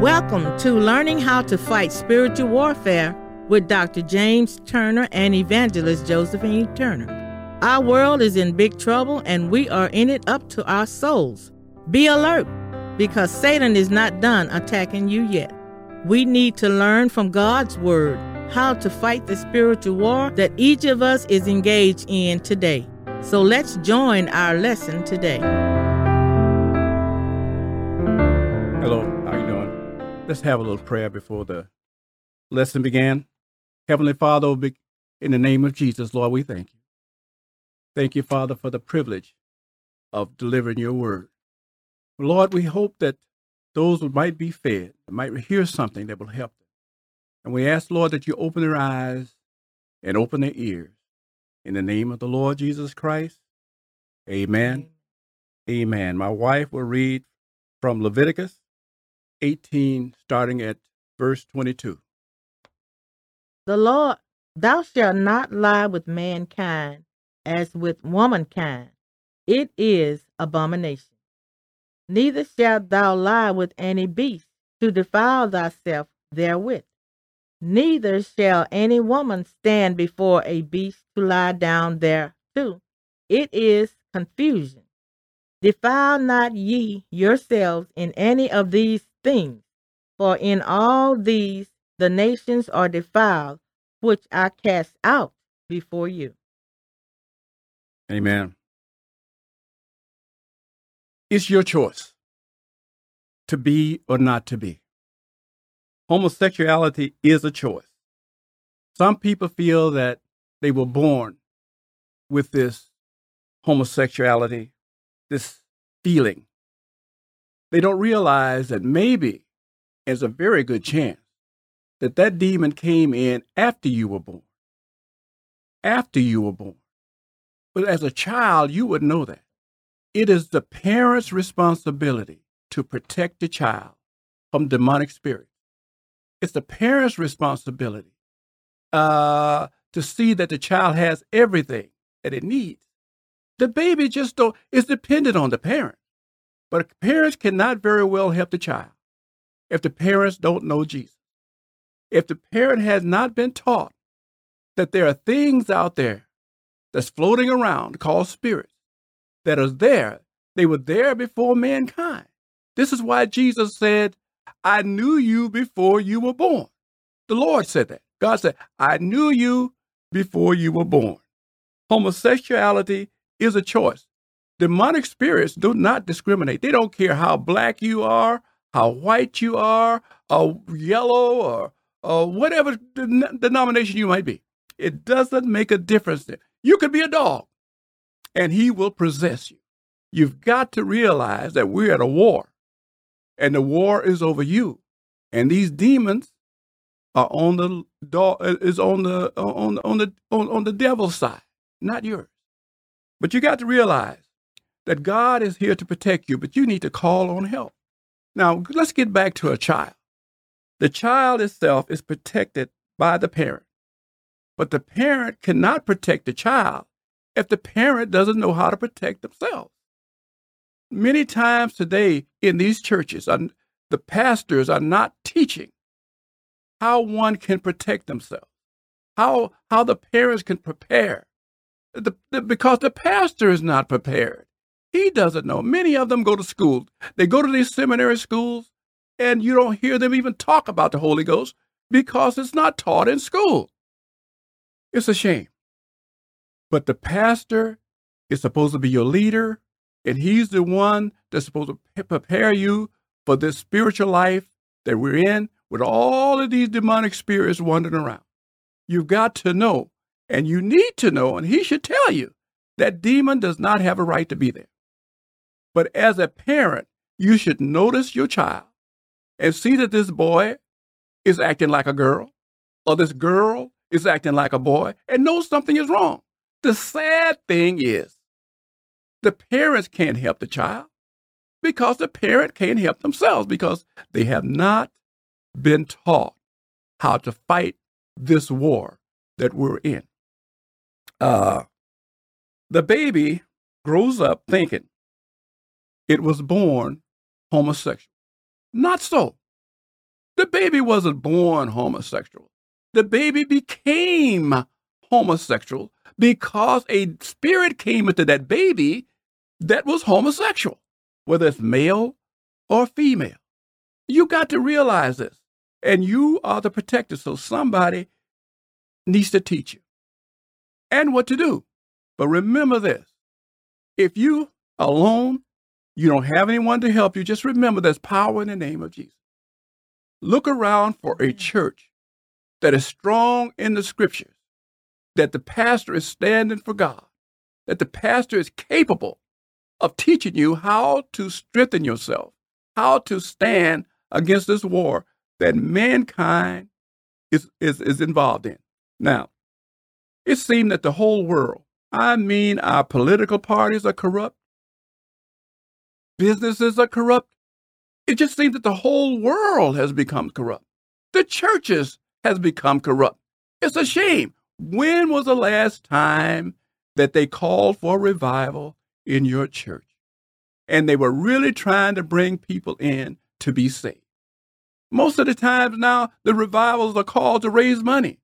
Welcome to Learning How to Fight Spiritual Warfare with Dr. James Turner and Evangelist Josephine Turner. Our world is in big trouble and we are in it up to our souls. Be alert because Satan is not done attacking you yet. We need to learn from God's Word how to fight the spiritual war that each of us is engaged in today. So let's join our lesson today. Hello? Let's have a little prayer before the lesson began. Heavenly Father, in the name of Jesus, Lord, we thank you. Thank you, Father, for the privilege of delivering your word. Lord, we hope that those who might be fed might hear something that will help them. And we ask, Lord, that you open their eyes and open their ears. In the name of the Lord Jesus Christ, amen. Amen. My wife will read from Leviticus 18, starting at verse 22. The Lord, thou shalt not lie with mankind as with womankind. It is abomination. Neither shalt thou lie with any beast to defile thyself therewith. Neither shall any woman stand before a beast to lie down thereto. It is confusion. Defile not ye yourselves in any of these things, for in all these the nations are defiled, which I cast out before you. Amen. It's your choice to be or not to be. Homosexuality is a choice. Some people feel that they were born with this homosexuality, this feeling. They don't realize that maybe there's a very good chance that that demon came in after you were born. After you were born. But as a child, you would know that. It is the parent's responsibility to protect the child from demonic spirits. It's the parent's responsibility uh, to see that the child has everything that it needs. The baby just don't is dependent on the parent. But parents cannot very well help the child if the parents don't know Jesus. If the parent has not been taught that there are things out there that's floating around called spirits that are there, they were there before mankind. This is why Jesus said, I knew you before you were born. The Lord said that. God said, I knew you before you were born. Homosexuality is a choice. Demonic spirits do not discriminate. They don't care how black you are, how white you are, or yellow, or, or whatever denomination you might be. It doesn't make a difference. You could be a dog, and he will possess you. You've got to realize that we're at a war, and the war is over you. And these demons are on the dog uh, is on the uh, on on the on, on the devil's side, not yours. But you got to realize that God is here to protect you, but you need to call on help. Now, let's get back to a child. The child itself is protected by the parent, but the parent cannot protect the child if the parent doesn't know how to protect themselves. Many times today in these churches, uh, the pastors are not teaching how one can protect themselves, how, how the parents can prepare, the, the, because the pastor is not prepared. He doesn't know. Many of them go to school. They go to these seminary schools, and you don't hear them even talk about the Holy Ghost because it's not taught in school. It's a shame. But the pastor is supposed to be your leader, and he's the one that's supposed to prepare you for this spiritual life that we're in with all of these demonic spirits wandering around. You've got to know, and you need to know, and he should tell you that demon does not have a right to be there. But as a parent, you should notice your child and see that this boy is acting like a girl or this girl is acting like a boy and know something is wrong. The sad thing is the parents can't help the child because the parent can't help themselves because they have not been taught how to fight this war that we're in. Uh, the baby grows up thinking it was born homosexual. Not so. The baby wasn't born homosexual. The baby became homosexual because a spirit came into that baby that was homosexual, whether it's male or female. You got to realize this. And you are the protector, so somebody needs to teach you and what to do. But remember this if you alone, you don't have anyone to help you, just remember there's power in the name of Jesus. Look around for a mm. church that is strong in the scriptures, that the pastor is standing for God, that the pastor is capable of teaching you how to strengthen yourself, how to stand against this war that mankind is, is, is involved in. Now, it seems that the whole world, I mean, our political parties are corrupt, businesses are corrupt. It just seems that the whole world has become corrupt. The churches has become corrupt. It's a shame. When was the last time that they called for revival in your church? And they were really trying to bring people in to be saved. Most of the times now, the revivals are called to raise money.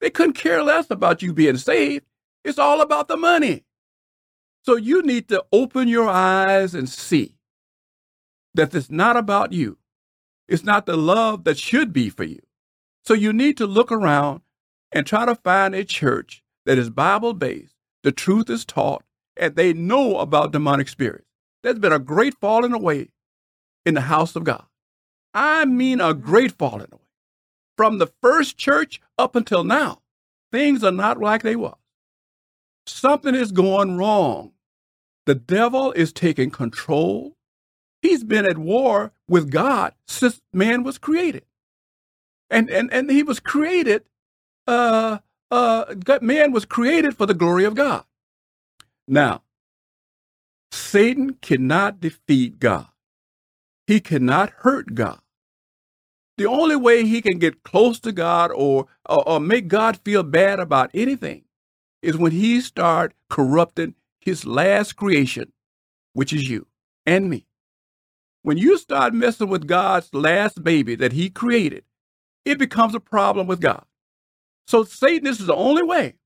They couldn't care less about you being saved. It's all about the money. So you need to open your eyes and see that it's not about you. It's not the love that should be for you. So you need to look around and try to find a church that is Bible based, the truth is taught, and they know about demonic spirits. There's been a great falling away in the house of God. I mean, a great falling away. From the first church up until now, things are not like they were. Something is going wrong. The devil is taking control. He's been at war with God since man was created. And, and, and he was created, uh, uh, man was created for the glory of God. Now, Satan cannot defeat God. He cannot hurt God. The only way he can get close to God or, or, or make God feel bad about anything is when he start corrupting his last creation, which is you and me. When you start messing with God's last baby that he created, it becomes a problem with God. So Satan, this is the only way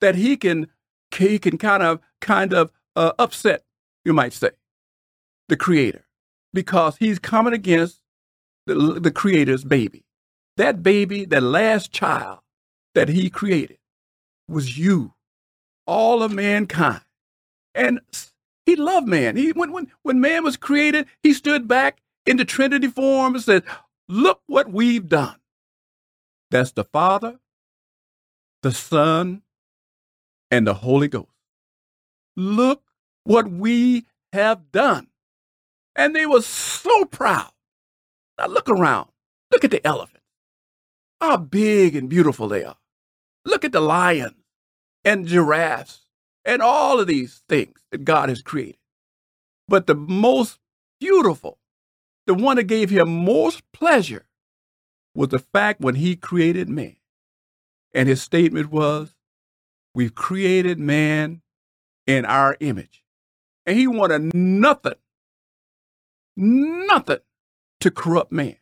that he can he can kind of kind of uh, upset, you might say, the creator, because he's coming against the, the creator's baby. That baby, that last child that he created, was you, all of mankind. And he loved man. He when when when man was created, he stood back in the Trinity form and said, Look what we've done. That's the Father, the Son, and the Holy Ghost. Look what we have done. And they were so proud. Now look around. Look at the elephants. How big and beautiful they are. Look at the lions and giraffes and all of these things that God has created. But the most beautiful, the one that gave him most pleasure, was the fact when he created man. And his statement was, We've created man in our image. And he wanted nothing, nothing to corrupt man.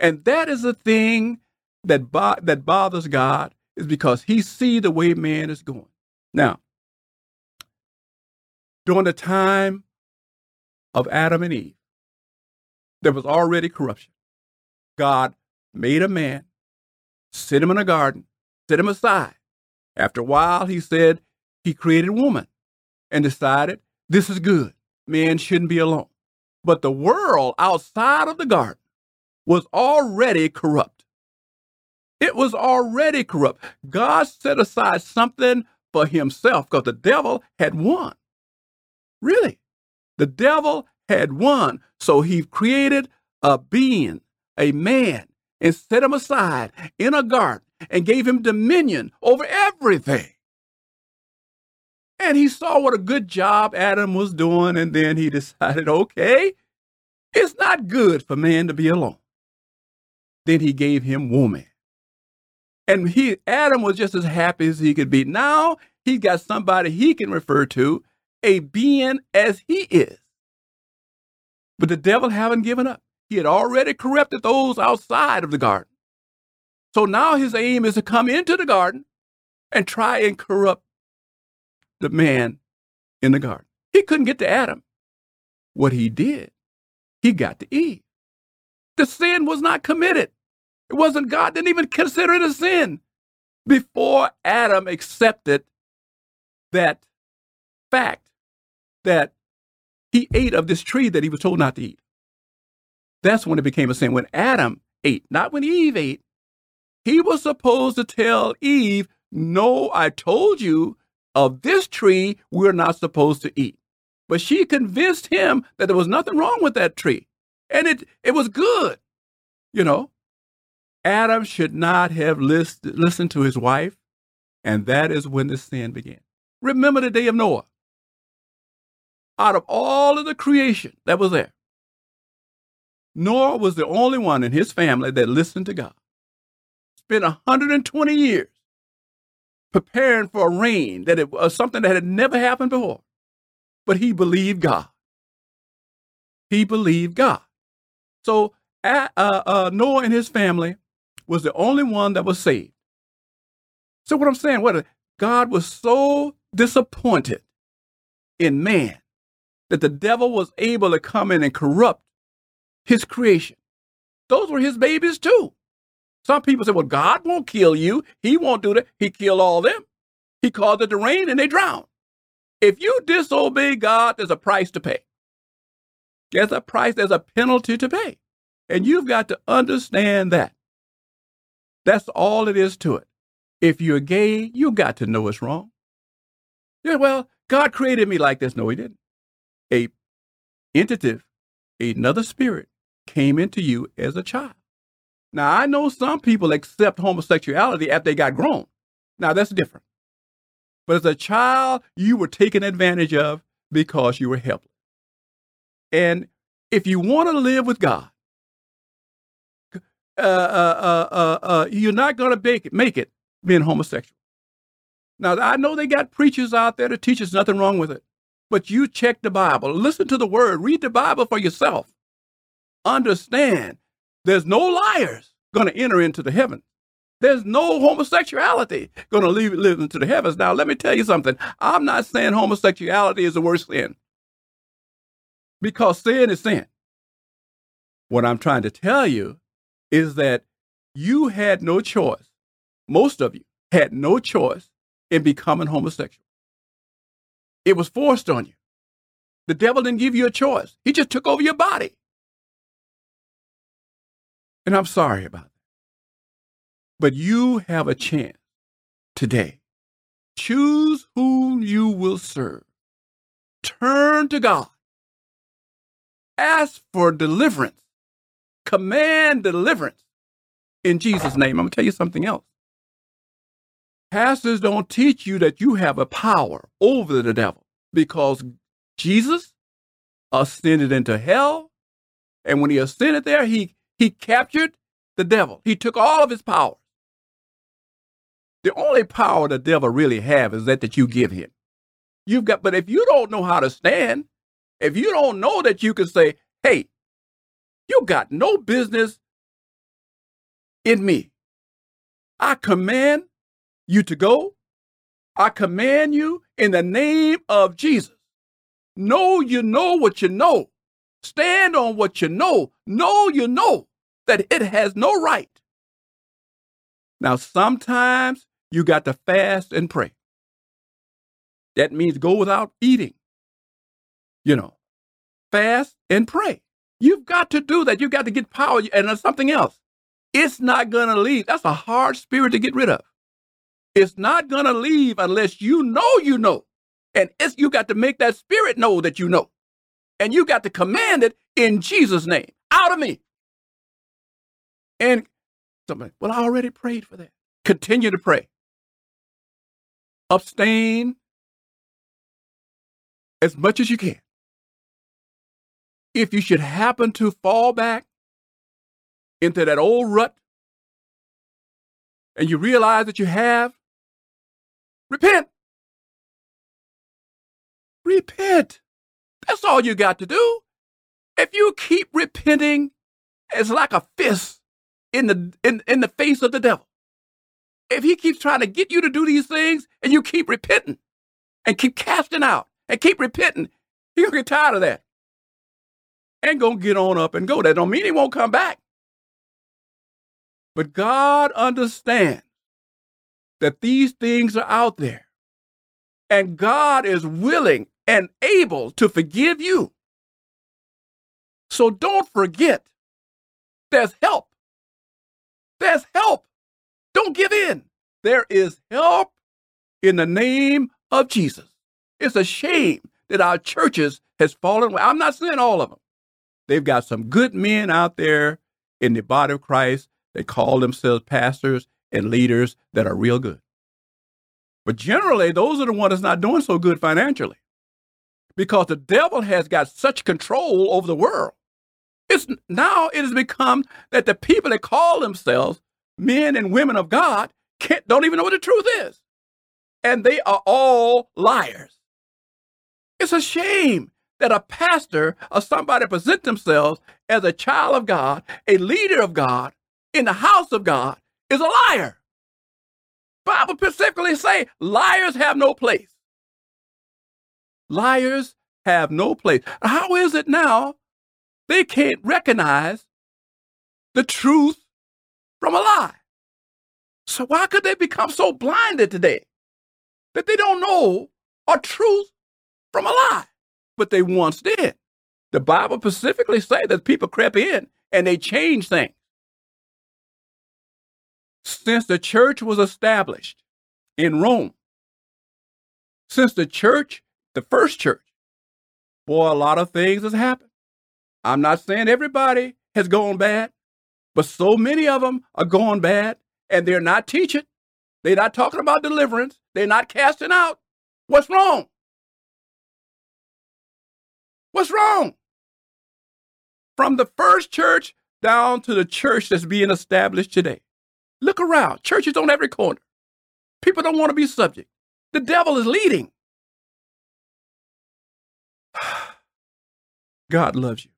And that is the thing that, bo- that bothers God is because he see the way man is going. Now, during the time of Adam and Eve, there was already corruption. God made a man, set him in a garden, set him aside. After a while, he said he created woman and decided this is good. Man shouldn't be alone. But the world outside of the garden was already corrupt. It was already corrupt. God set aside something for himself because the devil had won. Really. The devil had won. So he created a being, a man, and set him aside in a garden and gave him dominion over everything. And he saw what a good job Adam was doing, and then he decided, okay, it's not good for man to be alone. Then he gave him woman. And he Adam was just as happy as he could be. Now he's got somebody he can refer to, a being as he is. But the devil haven't given up. He had already corrupted those outside of the garden. So now his aim is to come into the garden and try and corrupt the man in the garden. He couldn't get to Adam. What he did, he got to Eve. The sin was not committed. It wasn't God didn't even consider it a sin before Adam accepted that fact that he ate of this tree that he was told not to eat. That's when it became a sin. When Adam ate, not when Eve ate, he was supposed to tell Eve, No, I told you of this tree we're not supposed to eat. But she convinced him that there was nothing wrong with that tree. And it, it was good. You know, Adam should not have list, listened to his wife. And that is when the sin began. Remember the day of Noah. Out of all of the creation that was there, Noah was the only one in his family that listened to God. Spent 120 years preparing for a rain that it was something that had never happened before. But he believed God. He believed God. So uh, uh, Noah and his family was the only one that was saved. So what I'm saying, what God was so disappointed in man that the devil was able to come in and corrupt his creation. Those were his babies too. Some people say, well, God won't kill you. He won't do that. He killed all them. He caused it to rain and they drowned. If you disobey God, there's a price to pay. There's a price, there's a penalty to pay. And you've got to understand that. That's all it is to it. If you're gay, you've got to know it's wrong. Yeah, well, God created me like this. No, he didn't. A entity, another spirit, came into you as a child. Now, I know some people accept homosexuality after they got grown. Now, that's different. But as a child, you were taken advantage of because you were helpless. And if you want to live with God, uh, uh, uh, uh, you're not going to make it being homosexual. Now, I know they got preachers out there to teach us nothing wrong with it, but you check the Bible, listen to the word, read the Bible for yourself. Understand there's no liars going to enter into the heaven. There's no homosexuality going to leave, live into the heavens. Now, let me tell you something. I'm not saying homosexuality is the worst sin because sin is sin. What I'm trying to tell you is that you had no choice. Most of you had no choice in becoming homosexual. It was forced on you. The devil didn't give you a choice. He just took over your body. And I'm sorry about that. But you have a chance today. Choose whom you will serve. Turn to God. Ask for deliverance. Command deliverance in Jesus' name. I'm going to tell you something else. Pastors don't teach you that you have a power over the devil because Jesus ascended into hell. And when he ascended there, he he captured the devil. He took all of his power. The only power the devil really have is that that you give him. You've got, but if you don't know how to stand, if you don't know that you can say, "Hey, you got no business in me. I command you to go. I command you in the name of Jesus. Know you know what you know. Stand on what you know. Know you know that it has no right. Now, sometimes you got to fast and pray. That means go without eating. You know, fast and pray. You've got to do that. You've got to get power. And something else. It's not going to leave. That's a hard spirit to get rid of. It's not going to leave unless you know you know. And it's, you got to make that spirit know that you know. And you got to command it in Jesus' name. Out of me. And somebody, well, I already prayed for that. Continue to pray. Abstain as much as you can. If you should happen to fall back into that old rut and you realize that you have, repent. Repent. That's all you got to do. If you keep repenting it's like a fist in the in, in the face of the devil. If he keeps trying to get you to do these things and you keep repenting and keep casting out and keep repenting, he's gonna get tired of that. And gonna get on up and go. That don't mean he won't come back. But God understands that these things are out there. And God is willing and able to forgive you. So don't forget there's help. There's help. Don't give in. There is help in the name of Jesus. It's a shame that our churches has fallen away. I'm not saying all of them. They've got some good men out there in the body of Christ They call themselves pastors and leaders that are real good. But generally, those are the ones that's not doing so good financially because the devil has got such control over the world. It's now it has become that the people that call themselves men and women of God can't, don't even know what the truth is. And they are all liars. It's a shame that a pastor or somebody present themselves as a child of God, a leader of God in the house of God is a liar. Bible specifically say liars have no place. Liars have no place. How is it now they can't recognize the truth from a lie? So why could they become so blinded today that they don't know a truth from a lie? But they once did. The Bible specifically say that people crept in and they changed things. Since the church was established in Rome, since the church, the first church, boy, a lot of things has happened. I'm not saying everybody has gone bad, but so many of them are going bad and they're not teaching. They're not talking about deliverance. They're not casting out. What's wrong? What's wrong? From the first church down to the church that's being established today. Look around. Churches on every corner. People don't want to be subject. The devil is leading. God loves you.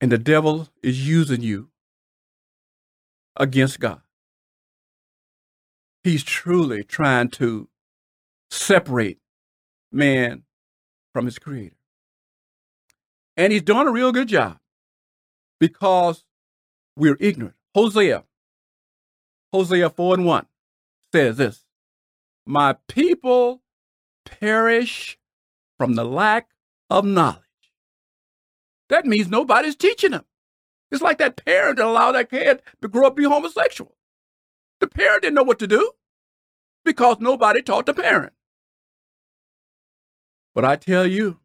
And the devil is using you against God. He's truly trying to separate man from his creator. And he's doing a real good job because we're ignorant. Hosea, Hosea 4 and 1 says this My people perish from the lack of knowledge. That means nobody's teaching them. It's like that parent that allowed that kid to grow up be homosexual. The parent didn't know what to do because nobody taught the parent. But I tell you,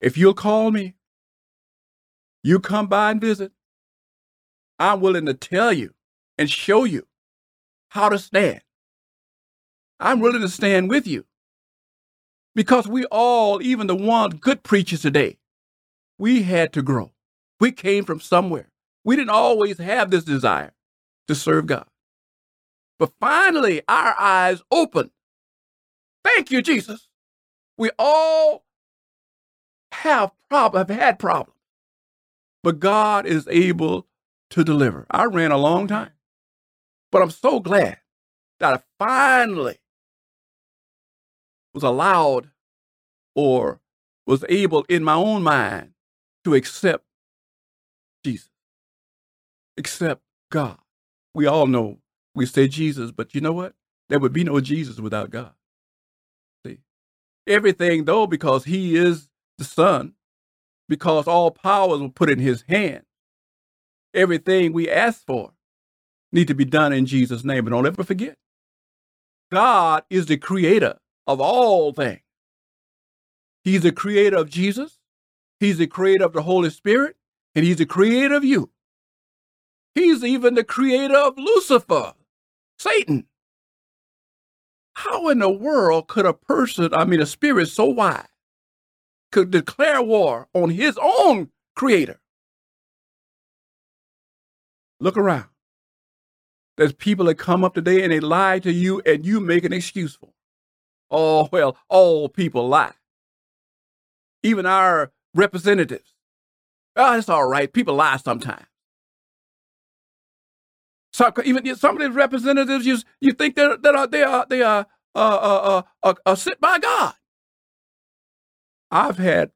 if you'll call me, you come by and visit, I'm willing to tell you and show you how to stand. I'm willing to stand with you. Because we all, even the ones good preachers today, we had to grow. We came from somewhere. We didn't always have this desire to serve God. But finally, our eyes opened. Thank you, Jesus. We all have prob- have had problems, but God is able to deliver. I ran a long time, but I'm so glad that I finally was allowed or was able in my own mind to accept Jesus, accept God. We all know we say Jesus, but you know what? There would be no Jesus without God. See, everything though, because He is the Son, because all powers were put in His hand. Everything we ask for need to be done in Jesus' name. But don't ever forget, God is the creator of all things. He's the creator of Jesus. He's the creator of the Holy Spirit and he's the creator of you. He's even the creator of Lucifer, Satan. How in the world could a person, I mean, a spirit so wise, could declare war on his own creator? Look around. There's people that come up today and they lie to you and you make an excuse for. Oh, well, all people lie. Even our representatives. Oh, it's all right. People lie sometimes. So even some of these representatives, you you think that are they are they are uh, uh, uh, uh, sent by God. I've had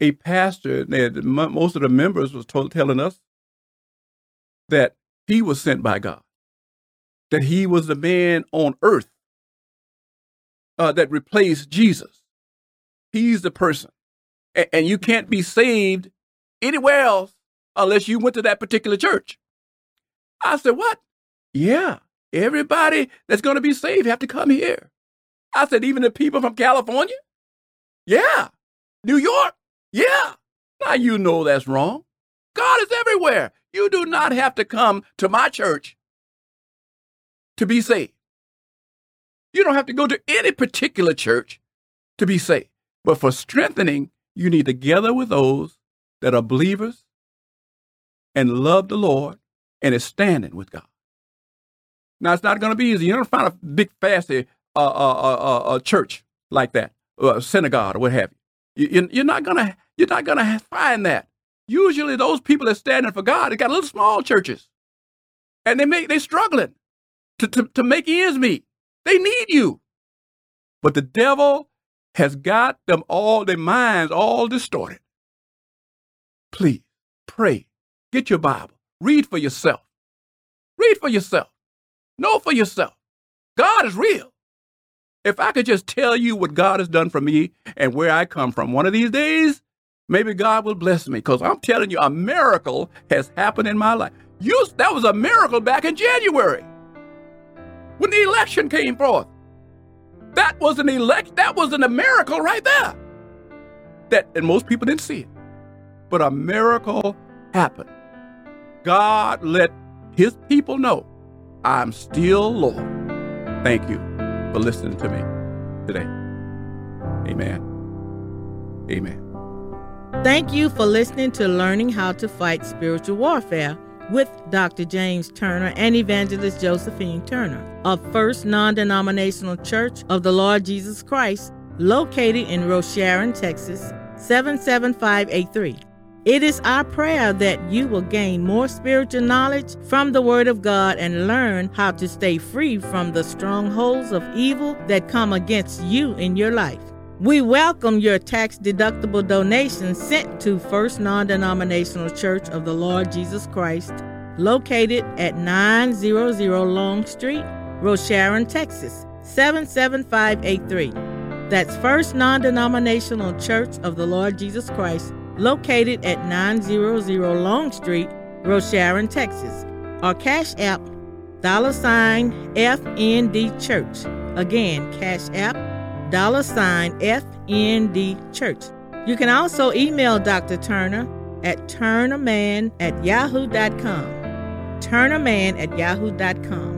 a pastor, and most of the members was told, telling us that he was sent by God, that he was the man on earth uh, that replaced Jesus. He's the person, a- and you can't be saved anywhere else unless you went to that particular church. I said, What? Yeah, everybody that's going to be saved have to come here. I said, Even the people from California? Yeah. New York? Yeah. Now you know that's wrong. God is everywhere. You do not have to come to my church to be saved. You don't have to go to any particular church to be saved. But for strengthening, you need to gather with those that are believers and love the Lord and is standing with God. Now, it's not going to be easy. You don't find a big, fancy uh, uh, uh, uh, church like that, a synagogue or what have you. You you're not to you're not to find that. Usually, those people that standing for God, they got little small churches, and they make they struggling to, to, to make ends meet. They need you, but the devil has got them all their minds all distorted. Please pray, get your Bible, read for yourself, read for yourself, know for yourself. God is real. If I could just tell you what God has done for me and where I come from, one of these days, maybe God will bless me because I'm telling you, a miracle has happened in my life. You, that was a miracle back in January when the election came forth. That was an elect. That was an, a miracle right there. That and most people didn't see it, but a miracle happened. God let His people know, I'm still Lord. Thank you for listening to me today. Amen. Amen. Thank you for listening to Learning How to Fight Spiritual Warfare with Dr. James Turner and Evangelist Josephine Turner of First Non Denominational Church of the Lord Jesus Christ, located in Rosharon, Texas 77583. It is our prayer that you will gain more spiritual knowledge from the Word of God and learn how to stay free from the strongholds of evil that come against you in your life. We welcome your tax deductible donations sent to First Non Denominational Church of the Lord Jesus Christ, located at 900 Long Street, Rosharon, Texas 77583. That's First Non Denominational Church of the Lord Jesus Christ located at 900 Long Street, Rosharon, Texas, or Cash App dollar sign FND Church. Again, Cash App dollar sign FND Church. You can also email Dr. Turner at turnerman at yahoo.com. Turnerman at yahoo.com.